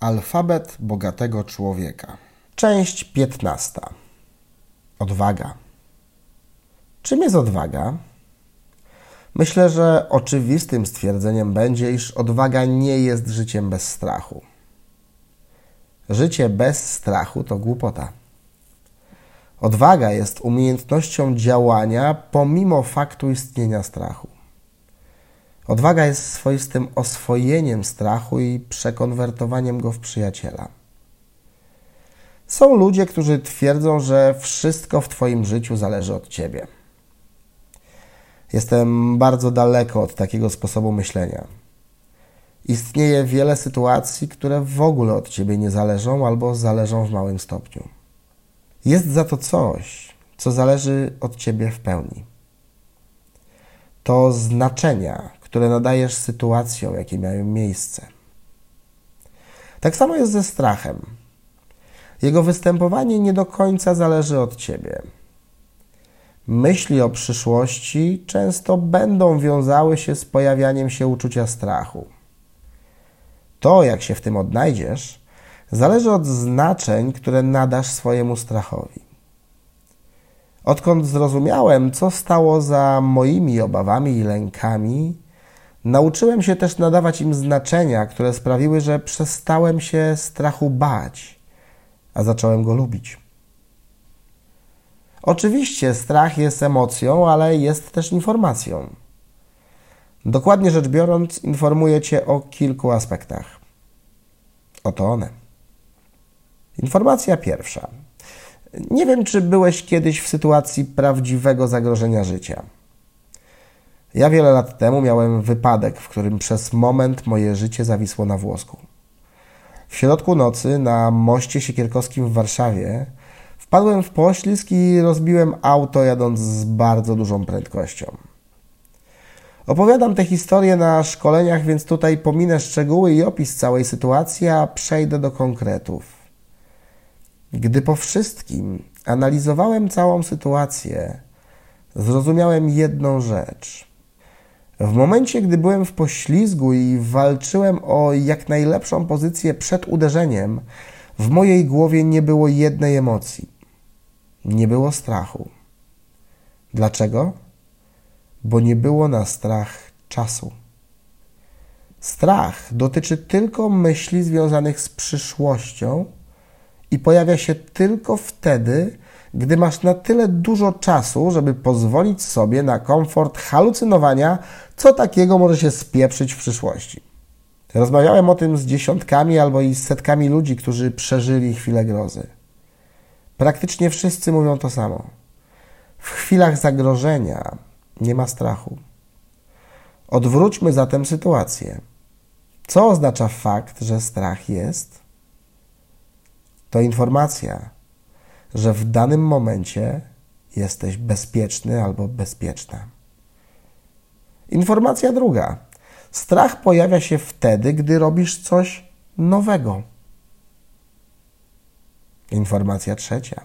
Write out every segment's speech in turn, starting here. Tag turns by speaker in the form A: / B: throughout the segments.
A: Alfabet bogatego człowieka. Część 15. Odwaga. Czym jest odwaga? Myślę, że oczywistym stwierdzeniem będzie, iż odwaga nie jest życiem bez strachu. Życie bez strachu to głupota. Odwaga jest umiejętnością działania pomimo faktu istnienia strachu. Odwaga jest swoistym oswojeniem strachu i przekonwertowaniem go w przyjaciela. Są ludzie, którzy twierdzą, że wszystko w Twoim życiu zależy od Ciebie. Jestem bardzo daleko od takiego sposobu myślenia. Istnieje wiele sytuacji, które w ogóle od Ciebie nie zależą albo zależą w małym stopniu. Jest za to coś, co zależy od Ciebie w pełni. To znaczenia, które nadajesz sytuacjom, jakie miały miejsce. Tak samo jest ze strachem. Jego występowanie nie do końca zależy od ciebie. Myśli o przyszłości często będą wiązały się z pojawianiem się uczucia strachu. To, jak się w tym odnajdziesz, zależy od znaczeń, które nadasz swojemu strachowi. Odkąd zrozumiałem, co stało za moimi obawami i lękami, Nauczyłem się też nadawać im znaczenia, które sprawiły, że przestałem się strachu bać, a zacząłem go lubić. Oczywiście strach jest emocją, ale jest też informacją. Dokładnie rzecz biorąc, informuje Cię o kilku aspektach. Oto one. Informacja pierwsza. Nie wiem, czy byłeś kiedyś w sytuacji prawdziwego zagrożenia życia. Ja wiele lat temu miałem wypadek, w którym przez moment moje życie zawisło na włosku. W środku nocy na moście Siekierkowskim w Warszawie wpadłem w poślizg i rozbiłem auto jadąc z bardzo dużą prędkością. Opowiadam tę historię na szkoleniach, więc tutaj pominę szczegóły i opis całej sytuacji, a przejdę do konkretów. Gdy po wszystkim analizowałem całą sytuację, zrozumiałem jedną rzecz – w momencie, gdy byłem w poślizgu i walczyłem o jak najlepszą pozycję przed uderzeniem, w mojej głowie nie było jednej emocji. Nie było strachu. Dlaczego? Bo nie było na strach czasu. Strach dotyczy tylko myśli związanych z przyszłością i pojawia się tylko wtedy, gdy masz na tyle dużo czasu, żeby pozwolić sobie na komfort halucynowania, co takiego może się spieprzyć w przyszłości. Rozmawiałem o tym z dziesiątkami albo i setkami ludzi, którzy przeżyli chwilę grozy. Praktycznie wszyscy mówią to samo. W chwilach zagrożenia nie ma strachu. Odwróćmy zatem sytuację. Co oznacza fakt, że strach jest? To informacja, że w danym momencie jesteś bezpieczny albo bezpieczna. Informacja druga. Strach pojawia się wtedy, gdy robisz coś nowego. Informacja trzecia.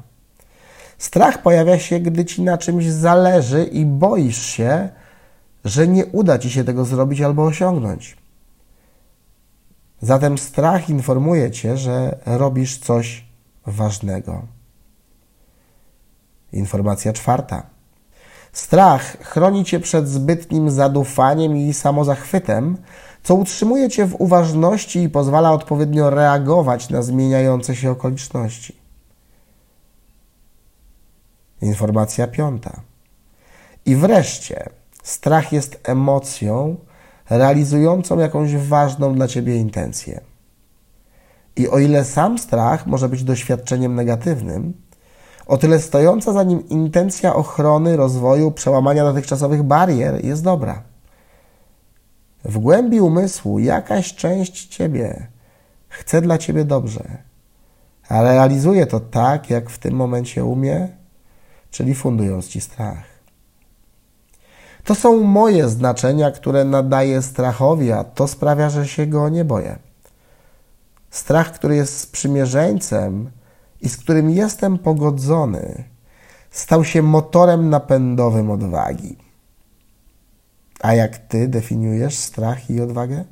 A: Strach pojawia się, gdy ci na czymś zależy i boisz się, że nie uda ci się tego zrobić albo osiągnąć. Zatem strach informuje cię, że robisz coś ważnego. Informacja czwarta. Strach chroni cię przed zbytnim zadufaniem i samozachwytem, co utrzymuje cię w uważności i pozwala odpowiednio reagować na zmieniające się okoliczności. Informacja piąta. I wreszcie, strach jest emocją realizującą jakąś ważną dla ciebie intencję. I o ile sam strach może być doświadczeniem negatywnym, o tyle stojąca za nim intencja ochrony, rozwoju, przełamania dotychczasowych barier jest dobra. W głębi umysłu jakaś część ciebie chce dla ciebie dobrze, a realizuje to tak, jak w tym momencie umie, czyli fundując ci strach. To są moje znaczenia, które nadaję strachowi, a to sprawia, że się go nie boję. Strach, który jest sprzymierzeńcem, i z którym jestem pogodzony, stał się motorem napędowym odwagi. A jak ty definiujesz strach i odwagę?